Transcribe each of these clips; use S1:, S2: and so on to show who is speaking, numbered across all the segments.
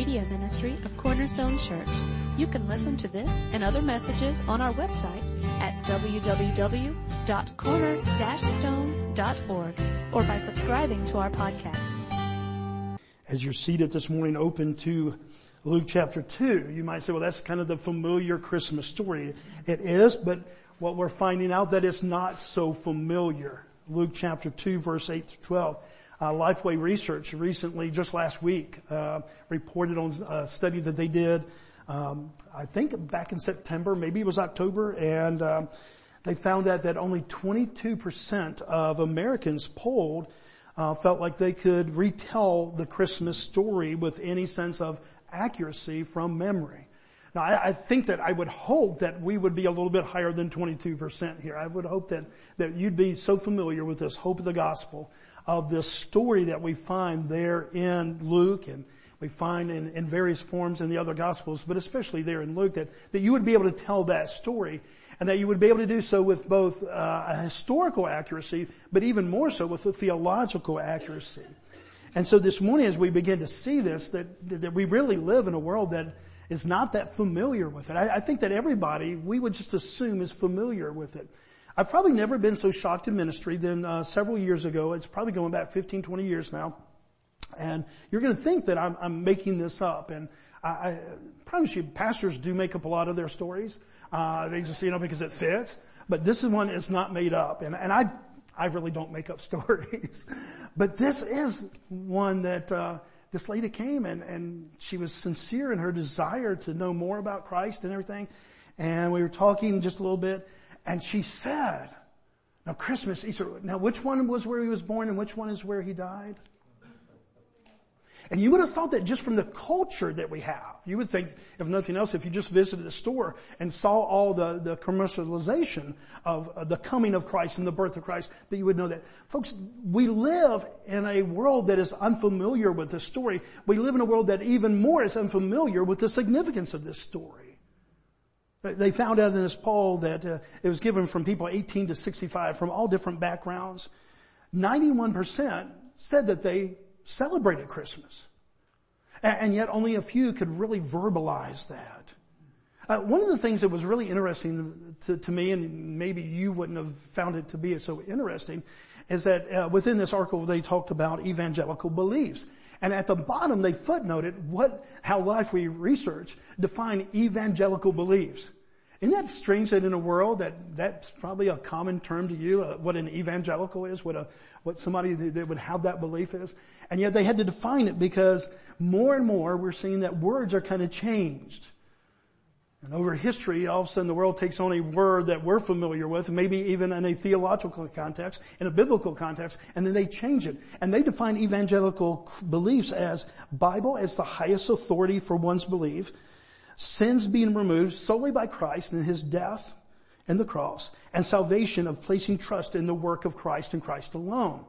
S1: media ministry of Cornerstone Church. You can listen to this and other messages on our website at www.corner-stone.org or by subscribing to our podcast.
S2: As you're seated this morning, open to Luke chapter 2. You might say, well, that's kind of the familiar Christmas story. It is, but what we're finding out that it's not so familiar. Luke chapter 2 verse 8 to 12. Uh, Lifeway Research recently, just last week, uh, reported on a study that they did, um, I think back in September, maybe it was October, and um, they found out that only 22% of Americans polled uh, felt like they could retell the Christmas story with any sense of accuracy from memory. Now I, I, think that I would hope that we would be a little bit higher than 22% here. I would hope that, that you'd be so familiar with this hope of the gospel of this story that we find there in Luke and we find in, in various forms in the other gospels, but especially there in Luke that, that you would be able to tell that story and that you would be able to do so with both uh, a historical accuracy, but even more so with a theological accuracy. And so this morning as we begin to see this, that, that we really live in a world that is not that familiar with it. I, I think that everybody, we would just assume is familiar with it. I've probably never been so shocked in ministry than uh, several years ago. It's probably going back 15, 20 years now. And you're going to think that I'm, I'm making this up. And I, I, promise you, pastors do make up a lot of their stories. Uh, they just, you know, because it fits. But this is one is not made up. And, and I, I really don't make up stories. but this is one that, uh, this lady came and, and she was sincere in her desire to know more about Christ and everything. And we were talking just a little bit and she said, now Christmas, Easter, now which one was where he was born and which one is where he died? And you would have thought that just from the culture that we have, you would think, if nothing else, if you just visited the store and saw all the, the commercialization of uh, the coming of Christ and the birth of Christ, that you would know that. Folks, we live in a world that is unfamiliar with this story. We live in a world that even more is unfamiliar with the significance of this story. They found out in this poll that uh, it was given from people 18 to 65 from all different backgrounds. 91% said that they celebrated Christmas. And yet only a few could really verbalize that. Uh, one of the things that was really interesting to, to, me, and maybe you wouldn't have found it to be so interesting, is that uh, within this article they talked about evangelical beliefs. And at the bottom they footnoted what, how Lifeway Research defined evangelical beliefs. Isn't that strange that in a world that that's probably a common term to you, uh, what an evangelical is, what a, what somebody that would have that belief is. And yet they had to define it because more and more we're seeing that words are kind of changed. And over history, all of a sudden the world takes on a word that we're familiar with, maybe even in a theological context, in a biblical context, and then they change it. And they define evangelical beliefs as Bible as the highest authority for one's belief, sins being removed solely by Christ and His death and the cross, and salvation of placing trust in the work of Christ and Christ alone.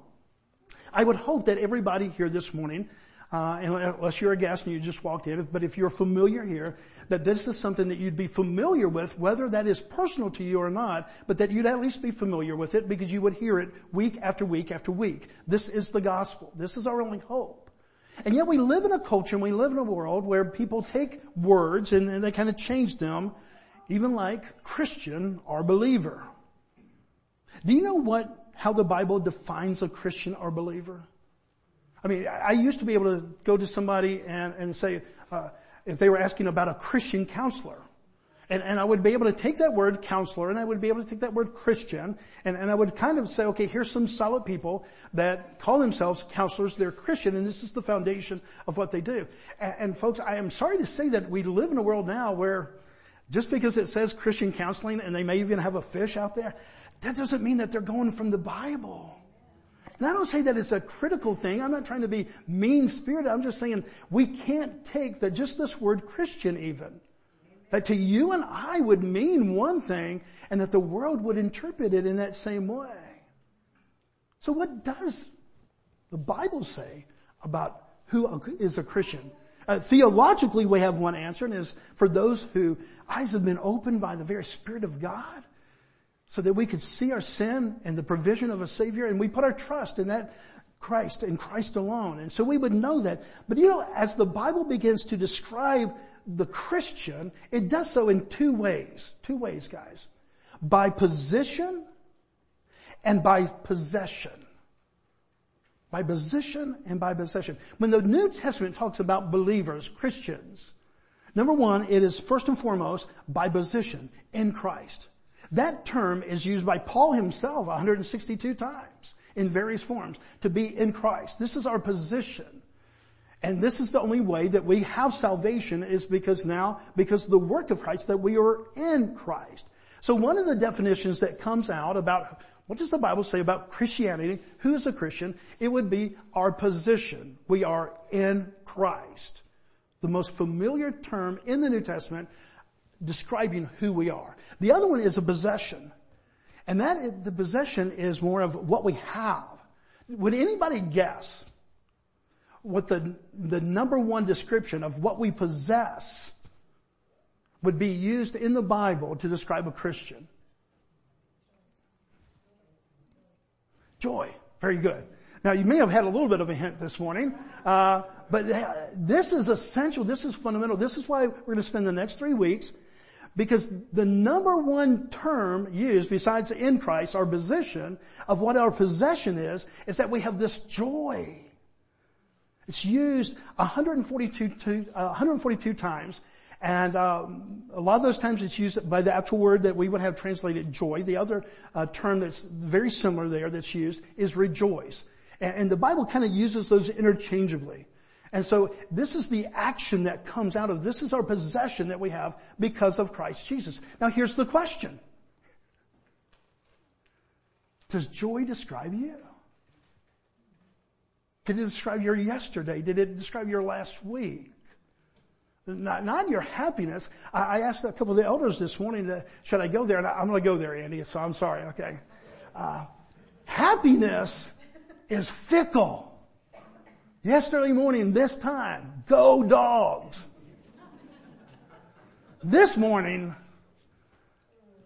S2: I would hope that everybody here this morning, uh, unless you're a guest and you just walked in, but if you're familiar here, that this is something that you'd be familiar with, whether that is personal to you or not, but that you'd at least be familiar with it because you would hear it week after week after week. This is the gospel. This is our only hope. And yet we live in a culture and we live in a world where people take words and, they kind of change them, even like Christian or believer. Do you know what how the Bible defines a Christian or believer? I mean, I used to be able to go to somebody and, and say, uh, if they were asking about a Christian counselor, and, and I would be able to take that word counselor and I would be able to take that word Christian and, and I would kind of say, okay, here's some solid people that call themselves counselors, they're Christian and this is the foundation of what they do. And, and folks, I am sorry to say that we live in a world now where just because it says Christian counseling and they may even have a fish out there, that doesn't mean that they're going from the Bible. And I don't say that it's a critical thing. I'm not trying to be mean spirited. I'm just saying we can't take that just this word Christian even. That to you and I would mean one thing and that the world would interpret it in that same way. So what does the Bible say about who is a Christian? Uh, theologically we have one answer and is for those who eyes have been opened by the very Spirit of God so that we could see our sin and the provision of a Savior and we put our trust in that Christ and Christ alone. And so we would know that. But you know, as the Bible begins to describe the Christian, it does so in two ways. Two ways, guys. By position and by possession. By position and by possession. When the New Testament talks about believers, Christians, number one, it is first and foremost by position in Christ. That term is used by Paul himself 162 times in various forms to be in Christ. This is our position. And this is the only way that we have salvation is because now, because the work of Christ, that we are in Christ. So one of the definitions that comes out about what does the Bible say about Christianity? Who is a Christian? It would be our position. We are in Christ. The most familiar term in the New Testament describing who we are. The other one is a possession. And that is, the possession is more of what we have. Would anybody guess what the, the number one description of what we possess would be used in the Bible to describe a Christian? Joy. Very good. Now you may have had a little bit of a hint this morning, uh, but this is essential. This is fundamental. This is why we're going to spend the next three weeks because the number one term used besides in Christ, our position of what our possession is, is that we have this joy. It's used 142, uh, 142 times and um, a lot of those times it's used by the actual word that we would have translated joy. The other uh, term that's very similar there that's used is rejoice. And, and the Bible kind of uses those interchangeably. And so this is the action that comes out of this is our possession that we have because of Christ Jesus. Now here's the question. Does joy describe you? Did it describe your yesterday? Did it describe your last week? Not, not your happiness. I, I asked a couple of the elders this morning, to, should I go there? And I, am going to go there, Andy, so I'm sorry, okay. Uh, happiness is fickle. Yesterday morning, this time, go dogs. This morning,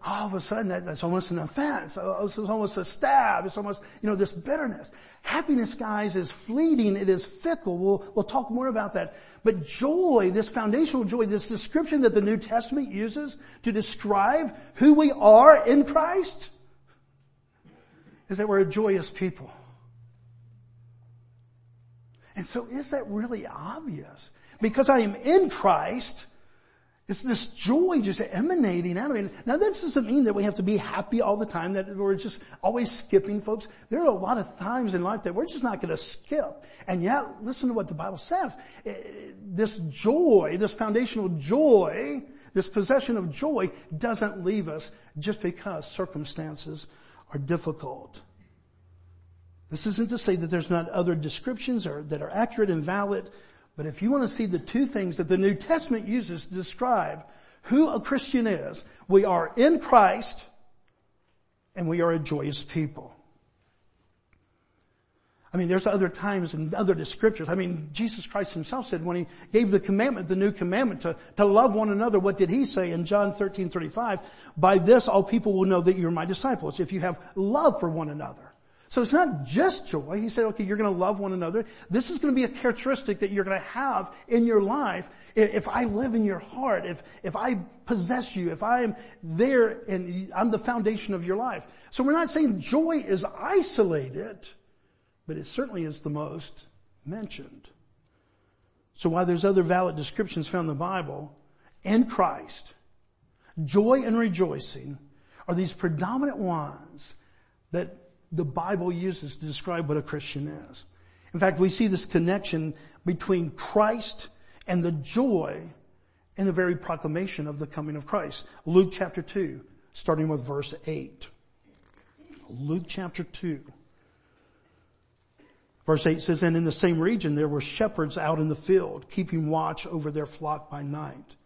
S2: all of a sudden that, that's almost an offense. Uh, it's almost a stab. It's almost, you know, this bitterness. Happiness, guys, is fleeting. It is fickle. We'll, we'll talk more about that. But joy, this foundational joy, this description that the New Testament uses to describe who we are in Christ, is that we're a joyous people. And so is that really obvious? Because I am in Christ, it's this joy just emanating out of it. Now this doesn't mean that we have to be happy all the time, that we're just always skipping folks. There are a lot of times in life that we're just not going to skip. And yet, listen to what the Bible says. Eh, this joy, this foundational joy, this possession of joy doesn't leave us just because circumstances are difficult. This isn't to say that there's not other descriptions or, that are accurate and valid, but if you want to see the two things that the New Testament uses to describe who a Christian is, we are in Christ and we are a joyous people. I mean, there's other times and other scriptures. I mean, Jesus Christ himself said when he gave the commandment, the new commandment to, to love one another, what did he say in John 13, 35? By this all people will know that you're my disciples if you have love for one another. So it's not just joy. He said, okay, you're going to love one another. This is going to be a characteristic that you're going to have in your life. If I live in your heart, if, if I possess you, if I am there and I'm the foundation of your life. So we're not saying joy is isolated, but it certainly is the most mentioned. So while there's other valid descriptions found in the Bible, in Christ, joy and rejoicing are these predominant ones that the Bible uses to describe what a Christian is. In fact, we see this connection between Christ and the joy in the very proclamation of the coming of Christ. Luke chapter 2, starting with verse 8. Luke chapter 2. Verse 8 says, And in the same region there were shepherds out in the field, keeping watch over their flock by night.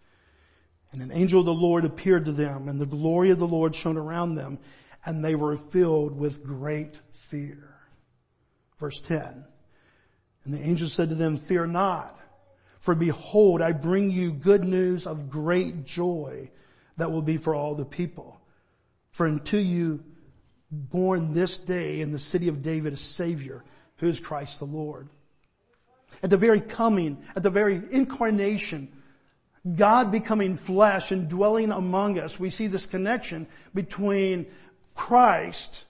S2: And an angel of the Lord appeared to them, and the glory of the Lord shone around them, and they were filled with great fear. Verse 10. And the angel said to them, fear not, for behold, I bring you good news of great joy that will be for all the people. For unto you born this day in the city of David a savior who is Christ the Lord. At the very coming, at the very incarnation, God becoming flesh and dwelling among us, we see this connection between Christ,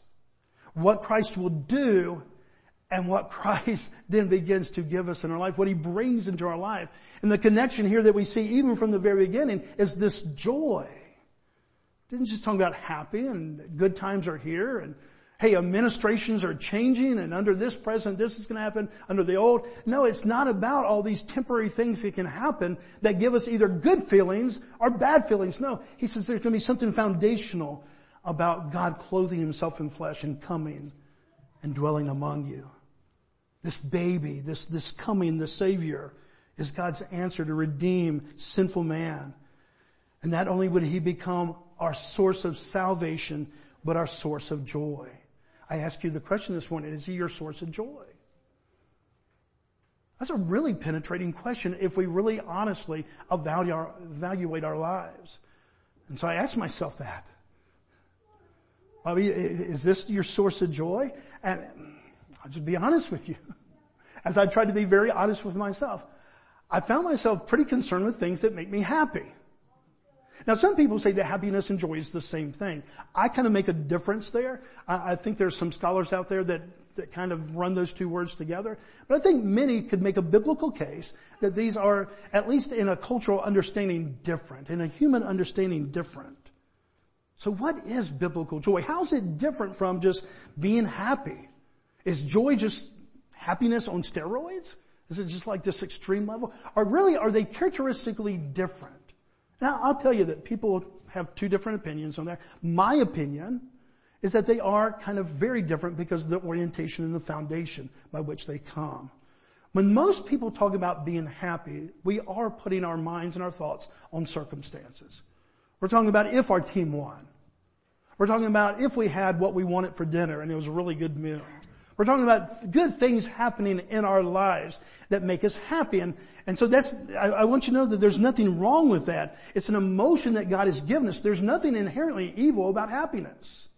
S2: what Christ will do, and what Christ then begins to give us in our life, what He brings into our life. And the connection here that we see even from the very beginning is this joy. Didn't just talk about happy and good times are here and hey, administrations are changing and under this president this is going to happen, under the old. No, it's not about all these temporary things that can happen that give us either good feelings or bad feelings. No, he says there's going to be something foundational about God clothing himself in flesh and coming and dwelling among you. This baby, this, this coming, the savior is God's answer to redeem sinful man. And not only would he become our source of salvation, but our source of joy. I ask you the question this morning, is he your source of joy? That's a really penetrating question if we really honestly evaluate our lives. And so I ask myself that. I mean, is this your source of joy? And I'll just be honest with you. As I tried to be very honest with myself, I found myself pretty concerned with things that make me happy. Now some people say that happiness and joy is the same thing. I kind of make a difference there. I, think there's some scholars out there that, that kind of run those two words together. But I think many could make a biblical case that these are, at least in a cultural understanding, different, in a human understanding, different. So what is biblical joy? How is it different from just being happy? Is joy just happiness on steroids? Is it just like this extreme level? Or really are they characteristically different? Now, I'll tell you that people have two different opinions on that. My opinion is that they are kind of very different because of the orientation and the foundation by which they come. When most people talk about being happy, we are putting our minds and our thoughts on circumstances. We're talking about if our team won. We're talking about if we had what we wanted for dinner and it was a really good meal. We're talking about good things happening in our lives that make us happy. And, and so that's, I, I, want you to know that there's nothing wrong with that. It's an emotion that God has given us. There's nothing inherently evil about happiness.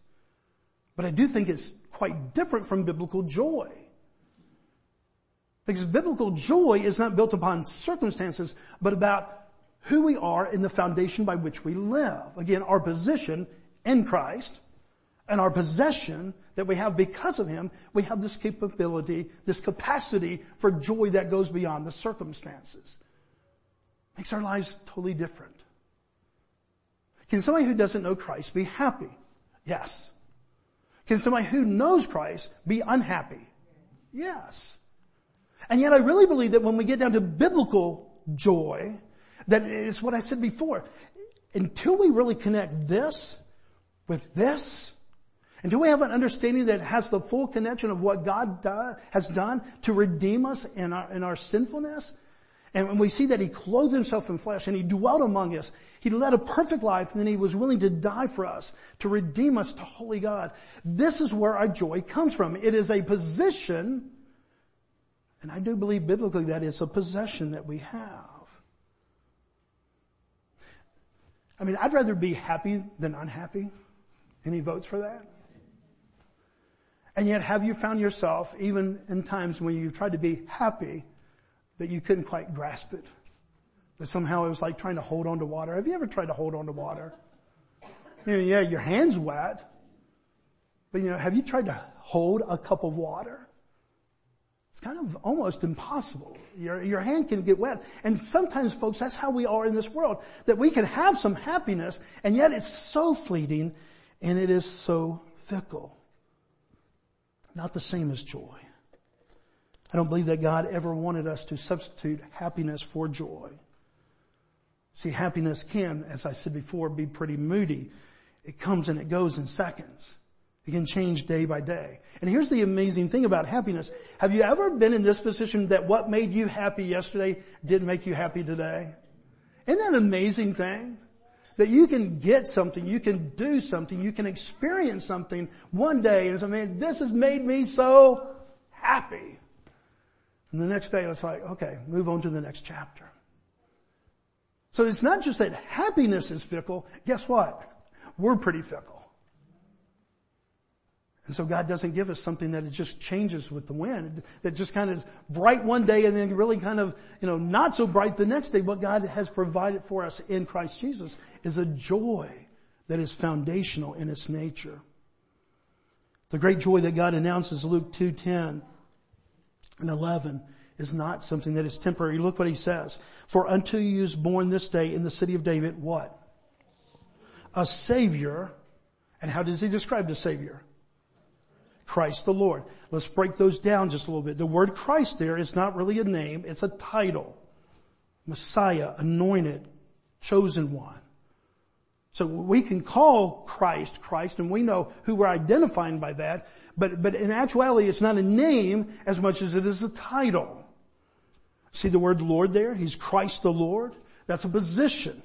S2: But I do think it's quite different from biblical joy. Because biblical joy is not built upon circumstances, but about who we are in the foundation by which we live. Again, our position in Christ and our possession that we have because of Him, we have this capability, this capacity for joy that goes beyond the circumstances. Makes our lives totally different. Can somebody who doesn't know Christ be happy? Yes. Can somebody who knows Christ be unhappy? Yes. And yet I really believe that when we get down to biblical joy, that is what I said before. Until we really connect this with this, and do we have an understanding that has the full connection of what God do, has done to redeem us in our, in our sinfulness? And when we see that He clothed Himself in flesh and He dwelt among us, He led a perfect life and then He was willing to die for us, to redeem us to holy God. This is where our joy comes from. It is a position, and I do believe biblically that it's a possession that we have. I mean, I'd rather be happy than unhappy. Any votes for that? And yet have you found yourself, even in times when you've tried to be happy, that you couldn't quite grasp it? That somehow it was like trying to hold on to water. Have you ever tried to hold on to water? You know, yeah, your hand's wet. But you know, have you tried to hold a cup of water? It's kind of almost impossible. Your, your hand can get wet. And sometimes folks, that's how we are in this world. That we can have some happiness and yet it's so fleeting and it is so fickle. Not the same as joy. I don't believe that God ever wanted us to substitute happiness for joy. See, happiness can, as I said before, be pretty moody. It comes and it goes in seconds. It can change day by day. And here's the amazing thing about happiness. Have you ever been in this position that what made you happy yesterday didn't make you happy today? Isn't that an amazing thing? That you can get something, you can do something, you can experience something one day and say, man, this has made me so happy. And the next day it's like, okay, move on to the next chapter. So it's not just that happiness is fickle. Guess what? We're pretty fickle. And so God doesn't give us something that it just changes with the wind, that just kind of is bright one day and then really kind of, you know, not so bright the next day. What God has provided for us in Christ Jesus is a joy that is foundational in its nature. The great joy that God announces, Luke 2.10 and 11, is not something that is temporary. Look what he says. For unto you is born this day in the city of David, what? A savior. And how does he describe the savior? Christ the Lord. Let's break those down just a little bit. The word Christ there is not really a name, it's a title. Messiah, anointed, chosen one. So we can call Christ Christ and we know who we're identifying by that, but, but in actuality it's not a name as much as it is a title. See the word Lord there? He's Christ the Lord. That's a position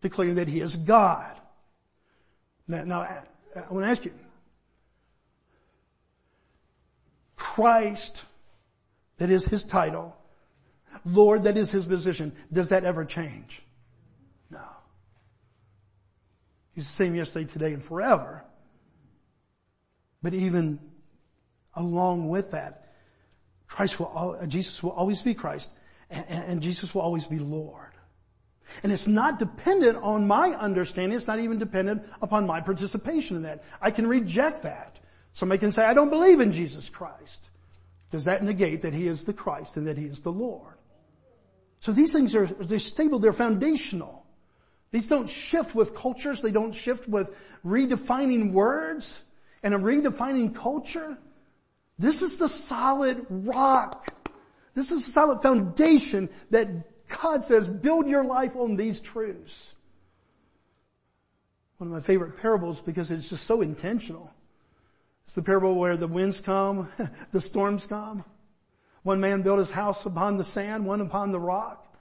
S2: declaring that He is God. Now, now I want to ask you, Christ, that is his title. Lord, that is his position. Does that ever change? No. He's the same yesterday, today, and forever. But even along with that, Christ will, Jesus will always be Christ, and, Jesus will always be Lord. And it's not dependent on my understanding. It's not even dependent upon my participation in that. I can reject that. Somebody can say, I don't believe in Jesus Christ. Does that negate that He is the Christ and that He is the Lord? So these things are, they're stable, they're foundational. These don't shift with cultures, they don't shift with redefining words and a redefining culture. This is the solid rock. This is the solid foundation that God says, build your life on these truths. One of my favorite parables because it's just so intentional. It's the parable where the winds come, the storms come. One man built his house upon the sand, one upon the rock.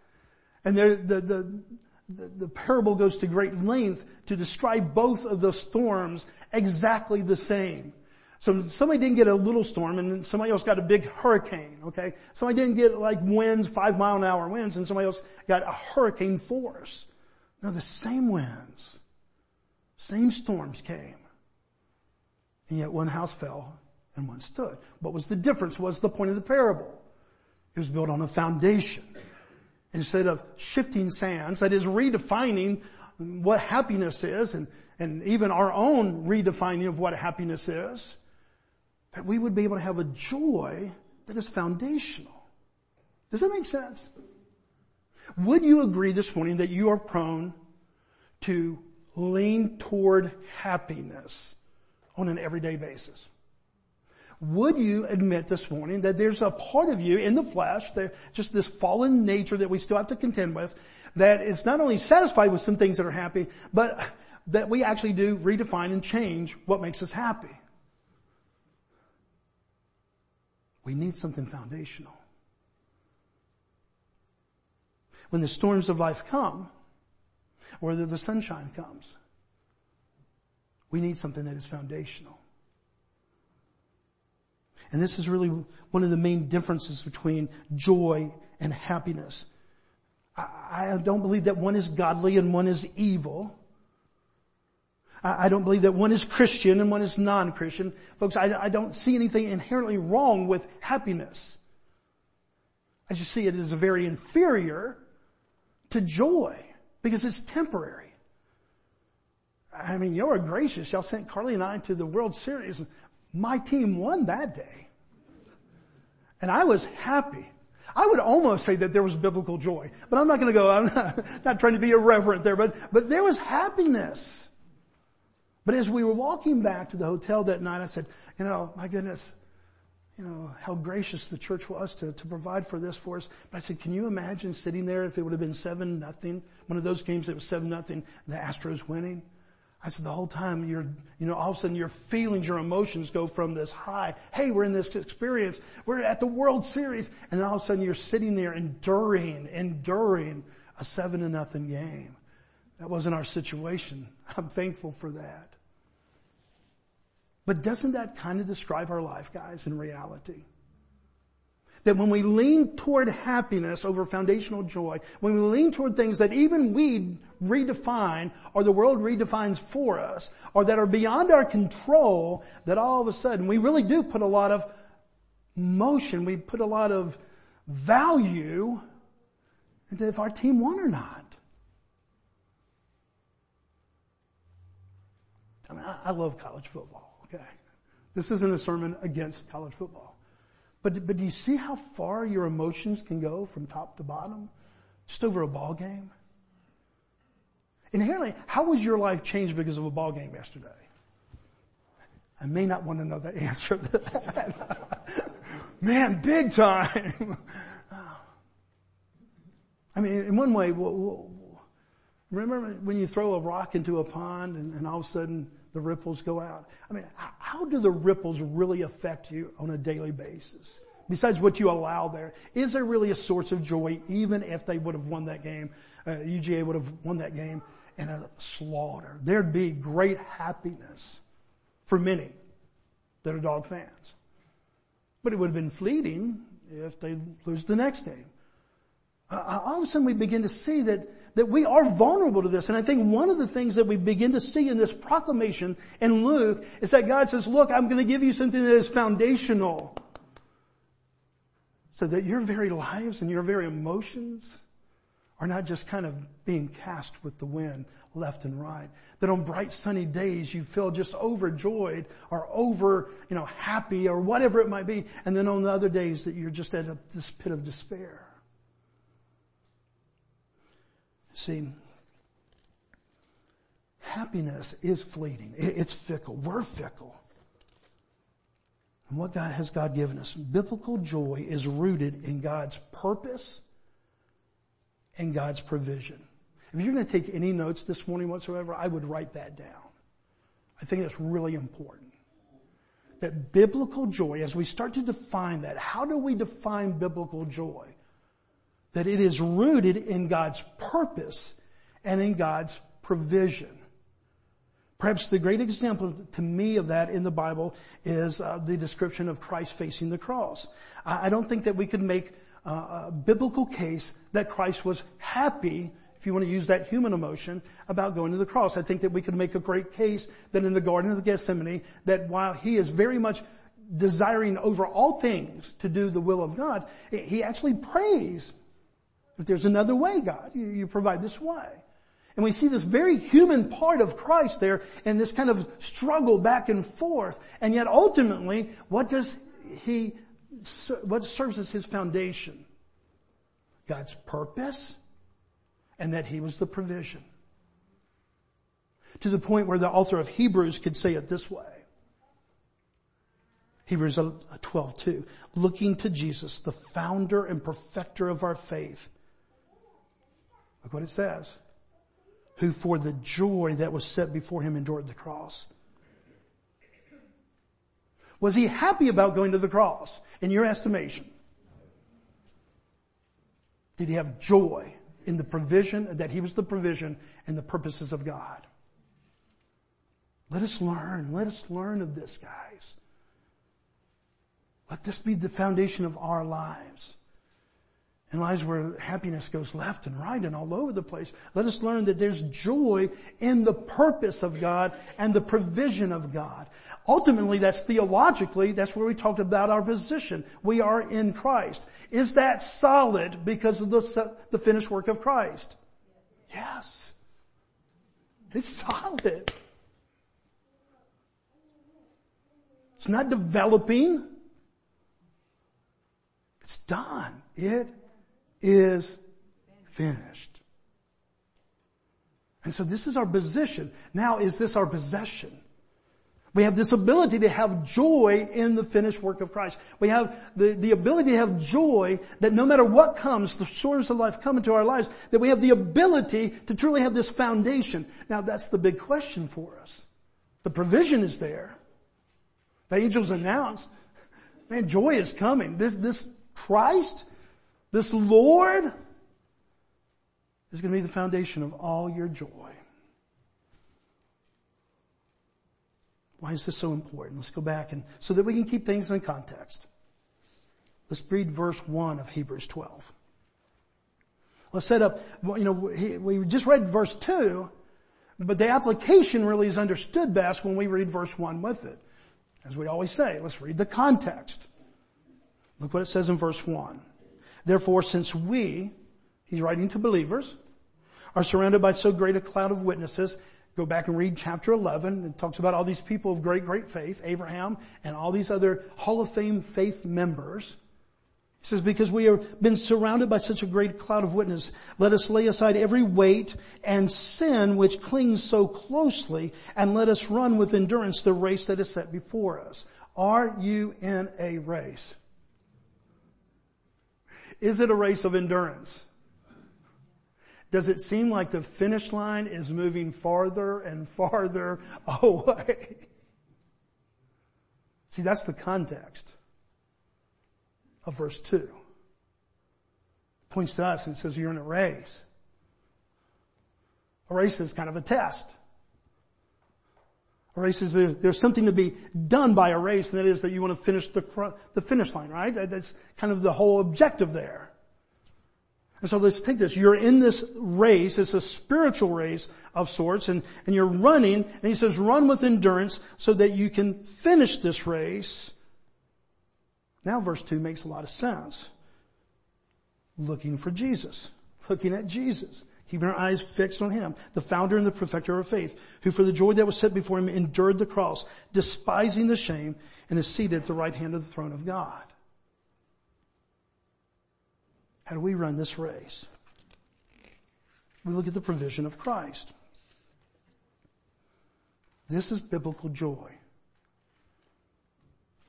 S2: And there, the, the, the, the parable goes to great length to describe both of the storms exactly the same. So somebody didn't get a little storm and then somebody else got a big hurricane, okay? Somebody didn't get like winds, five mile an hour winds, and somebody else got a hurricane force. No, the same winds, same storms came. And yet one house fell and one stood. What was the difference? Was the point of the parable? It was built on a foundation. Instead of shifting sands, that is redefining what happiness is and, and even our own redefining of what happiness is, that we would be able to have a joy that is foundational. Does that make sense? Would you agree this morning that you are prone to lean toward happiness on an everyday basis. Would you admit this morning that there's a part of you in the flesh, just this fallen nature that we still have to contend with, that is not only satisfied with some things that are happy, but that we actually do redefine and change what makes us happy. We need something foundational. When the storms of life come, or the sunshine comes, we need something that is foundational. And this is really one of the main differences between joy and happiness. I, I don't believe that one is godly and one is evil. I, I don't believe that one is Christian and one is non-Christian. Folks, I, I don't see anything inherently wrong with happiness. I just see it as a very inferior to joy because it's temporary. I mean, you are gracious. Y'all sent Carly and I to the World Series. And my team won that day. And I was happy. I would almost say that there was biblical joy, but I'm not going to go, I'm not, not trying to be irreverent there, but, but there was happiness. But as we were walking back to the hotel that night, I said, you know, my goodness, you know, how gracious the church was to, to provide for this for us. But I said, can you imagine sitting there if it would have been seven nothing, one of those games that was seven nothing, the Astros winning? I said, the whole time you're, you know, all of a sudden your feelings, your emotions go from this high, hey, we're in this experience, we're at the World Series, and all of a sudden you're sitting there enduring, enduring a seven to nothing game. That wasn't our situation. I'm thankful for that. But doesn't that kind of describe our life, guys, in reality? That when we lean toward happiness over foundational joy, when we lean toward things that even we redefine or the world redefines for us or that are beyond our control that all of a sudden we really do put a lot of motion, we put a lot of value into if our team won or not. I mean, I, love college football, okay? This isn't a sermon against college football. But, but do you see how far your emotions can go from top to bottom? Just over a ball game? Inherently, how was your life changed because of a ball game yesterday? I may not want to know the answer to that. Man, big time. I mean, in one way, remember when you throw a rock into a pond and, and all of a sudden the ripples go out? I mean, how do the ripples really affect you on a daily basis? Besides what you allow there, is there really a source of joy even if they would have won that game, uh, UGA would have won that game in a slaughter? There'd be great happiness for many that are dog fans. But it would have been fleeting if they lose the next game. Uh, all of a sudden we begin to see that that we are vulnerable to this. And I think one of the things that we begin to see in this proclamation in Luke is that God says, look, I'm going to give you something that is foundational. So that your very lives and your very emotions are not just kind of being cast with the wind left and right. That on bright sunny days you feel just overjoyed or over, you know, happy or whatever it might be. And then on the other days that you're just at a, this pit of despair. See, happiness is fleeting. It's fickle. We're fickle. And what God has God given us? Biblical joy is rooted in God's purpose and God's provision. If you're going to take any notes this morning whatsoever, I would write that down. I think that's really important. That biblical joy, as we start to define that, how do we define biblical joy? That it is rooted in God's purpose and in God's provision. Perhaps the great example to me of that in the Bible is uh, the description of Christ facing the cross. I, I don't think that we could make uh, a biblical case that Christ was happy, if you want to use that human emotion, about going to the cross. I think that we could make a great case that in the Garden of Gethsemane, that while he is very much desiring over all things to do the will of God, he actually prays if there's another way, God, you, you provide this way. And we see this very human part of Christ there and this kind of struggle back and forth. And yet ultimately, what does he, what serves as his foundation? God's purpose and that he was the provision. To the point where the author of Hebrews could say it this way. Hebrews uh, 12, 2. Looking to Jesus, the founder and perfecter of our faith, Look what it says. Who for the joy that was set before him endured the cross. Was he happy about going to the cross in your estimation? Did he have joy in the provision, that he was the provision and the purposes of God? Let us learn. Let us learn of this, guys. Let this be the foundation of our lives in lives where happiness goes left and right and all over the place. Let us learn that there's joy in the purpose of God and the provision of God. Ultimately, that's theologically, that's where we talked about our position. We are in Christ. Is that solid because of the, the finished work of Christ? Yes. It's solid. It's not developing. It's done. It is finished. And so this is our position. Now is this our possession? We have this ability to have joy in the finished work of Christ. We have the, the ability to have joy that no matter what comes, the storms of life come into our lives, that we have the ability to truly have this foundation. Now that's the big question for us. The provision is there. The angels announced, man, joy is coming. This, this Christ this Lord is going to be the foundation of all your joy. Why is this so important? Let's go back and so that we can keep things in context. Let's read verse 1 of Hebrews 12. Let's set up, you know, we just read verse 2, but the application really is understood best when we read verse 1 with it. As we always say, let's read the context. Look what it says in verse 1. Therefore, since we, he's writing to believers, are surrounded by so great a cloud of witnesses, go back and read chapter 11. It talks about all these people of great, great faith, Abraham and all these other Hall of Fame faith members. He says, because we have been surrounded by such a great cloud of witness, let us lay aside every weight and sin which clings so closely and let us run with endurance the race that is set before us. Are you in a race? Is it a race of endurance? Does it seem like the finish line is moving farther and farther away? See, that's the context of verse 2. It points to us and says you're in a race. A race is kind of a test. Race is there, there's something to be done by a race, and that is that you want to finish the, the finish line, right? That's kind of the whole objective there. And so let's take this. You're in this race. It's a spiritual race of sorts and, and you're running and he says run with endurance so that you can finish this race now verse 2 makes a lot of sense. Looking for Jesus. Looking at Jesus. Keeping our eyes fixed on Him, the founder and the perfecter of faith, who for the joy that was set before Him endured the cross, despising the shame, and is seated at the right hand of the throne of God. How do we run this race? We look at the provision of Christ. This is biblical joy.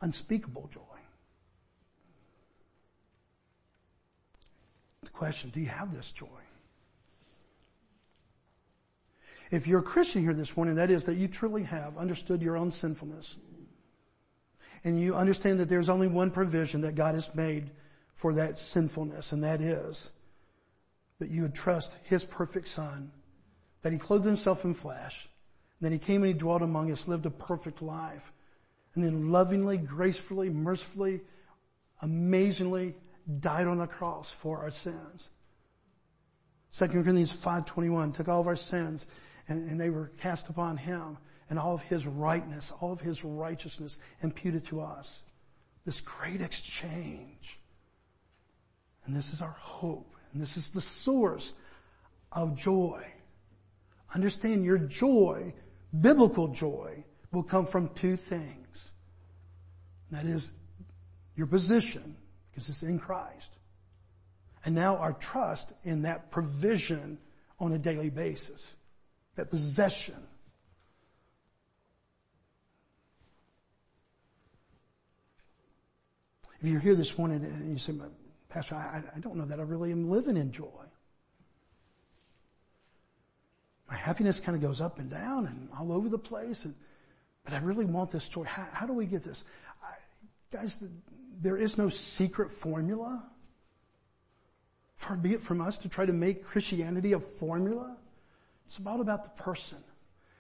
S2: Unspeakable joy. The question, do you have this joy? If you're a Christian here this morning, that is that you truly have understood your own sinfulness. And you understand that there's only one provision that God has made for that sinfulness, and that is that you would trust His perfect Son, that He clothed Himself in flesh, then He came and He dwelt among us, lived a perfect life, and then lovingly, gracefully, mercifully, amazingly died on the cross for our sins. 2 Corinthians 5.21 took all of our sins and, and they were cast upon him and all of his rightness, all of his righteousness imputed to us. This great exchange. And this is our hope. And this is the source of joy. Understand your joy, biblical joy, will come from two things. That is your position because it's in Christ. And now our trust in that provision on a daily basis, that possession. If you're here this morning and you say, Pastor, I, I don't know that I really am living in joy. My happiness kind of goes up and down and all over the place, and, but I really want this joy. How, how do we get this? I, guys, there is no secret formula. Far be it from us to try to make Christianity a formula. It's all about the person.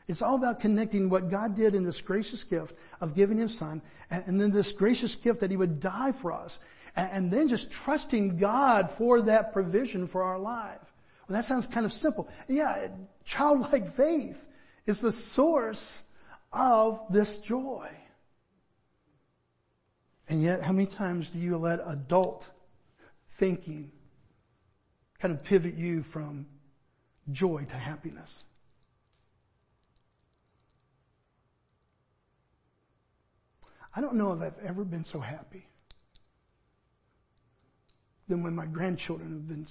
S2: It's all about connecting what God did in this gracious gift of giving His Son, and, and then this gracious gift that He would die for us, and, and then just trusting God for that provision for our life. Well, that sounds kind of simple. Yeah, childlike faith is the source of this joy. And yet, how many times do you let adult thinking kind of pivot you from joy to happiness? I don't know if I've ever been so happy than when my grandchildren have been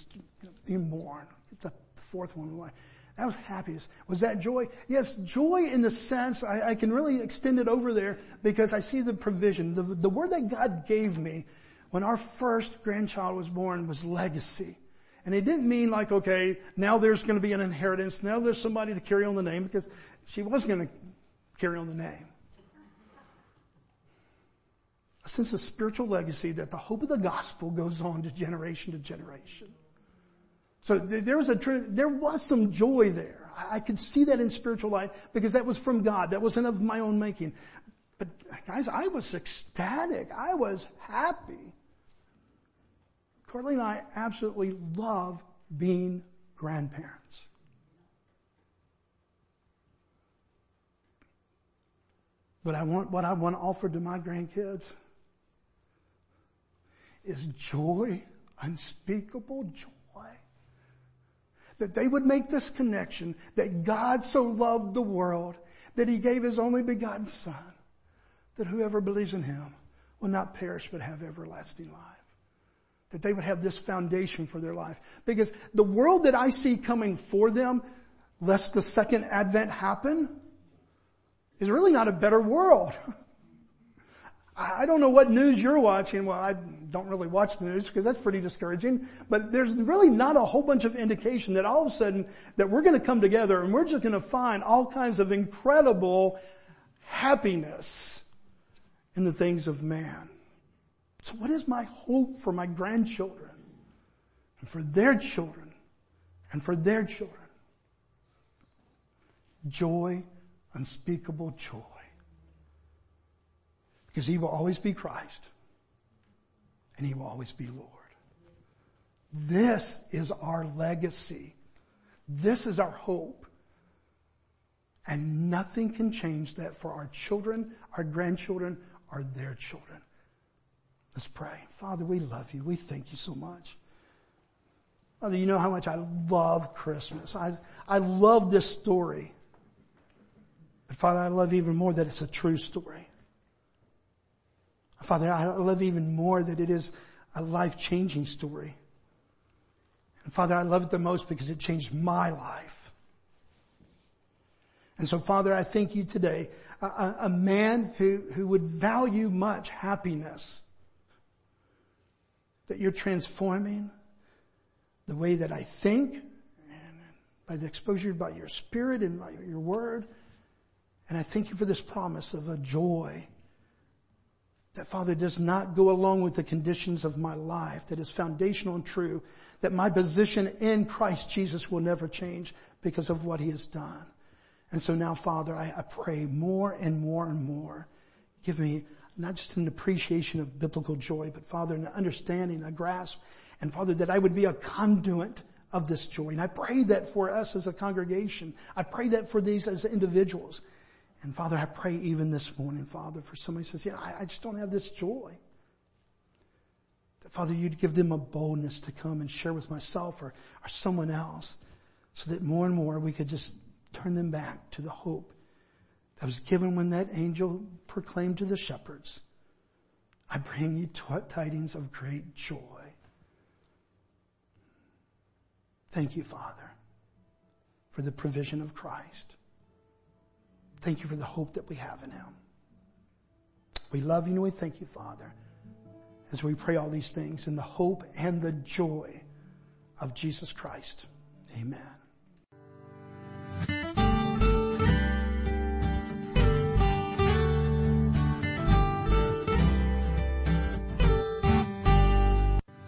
S2: being born. The fourth one. That was happiness. Was that joy? Yes, joy in the sense, I, I, can really extend it over there because I see the provision. The, the word that God gave me when our first grandchild was born was legacy. And it didn't mean like, okay, now there's going to be an inheritance. Now there's somebody to carry on the name because she was going to carry on the name. A sense of spiritual legacy that the hope of the gospel goes on to generation to generation. So there was a, there was some joy there. I could see that in spiritual life because that was from God. That wasn't of my own making. But guys, I was ecstatic. I was happy. Carly and I absolutely love being grandparents. But I want, what I want to offer to my grandkids is joy, unspeakable joy. That they would make this connection that God so loved the world that he gave his only begotten son, that whoever believes in him will not perish but have everlasting life. That they would have this foundation for their life. Because the world that I see coming for them, lest the second advent happen, is really not a better world. I don't know what news you're watching. Well, I don't really watch the news because that's pretty discouraging. But there's really not a whole bunch of indication that all of a sudden that we're going to come together and we're just going to find all kinds of incredible happiness in the things of man. So what is my hope for my grandchildren and for their children and for their children? Joy, unspeakable joy. Because he will always be Christ and he will always be Lord. This is our legacy. This is our hope. And nothing can change that for our children, our grandchildren, or their children. Let's pray. Father, we love you. We thank you so much. Father, you know how much I love Christmas. I, I love this story. But Father, I love even more that it's a true story. Father, I love even more that it is a life-changing story. And Father, I love it the most because it changed my life. And so Father, I thank you today, a, a man who, who would value much happiness, that you're transforming the way that I think and by the exposure by your spirit and by your word. And I thank you for this promise of a joy that Father does not go along with the conditions of my life, that is foundational and true, that my position in Christ Jesus will never change because of what he has done. And so now Father, I, I pray more and more and more. Give me not just an appreciation of biblical joy, but Father, an understanding, a grasp, and Father, that I would be a conduit of this joy. And I pray that for us as a congregation. I pray that for these as individuals. And Father, I pray even this morning, Father, for somebody who says, yeah, I, I just don't have this joy. That Father, you'd give them a boldness to come and share with myself or, or someone else so that more and more we could just turn them back to the hope that was given when that angel proclaimed to the shepherds, I bring you tidings of great joy. Thank you, Father, for the provision of Christ. Thank you for the hope that we have in Him. We love you and we thank you, Father, as we pray all these things in the hope and the joy of Jesus Christ. Amen.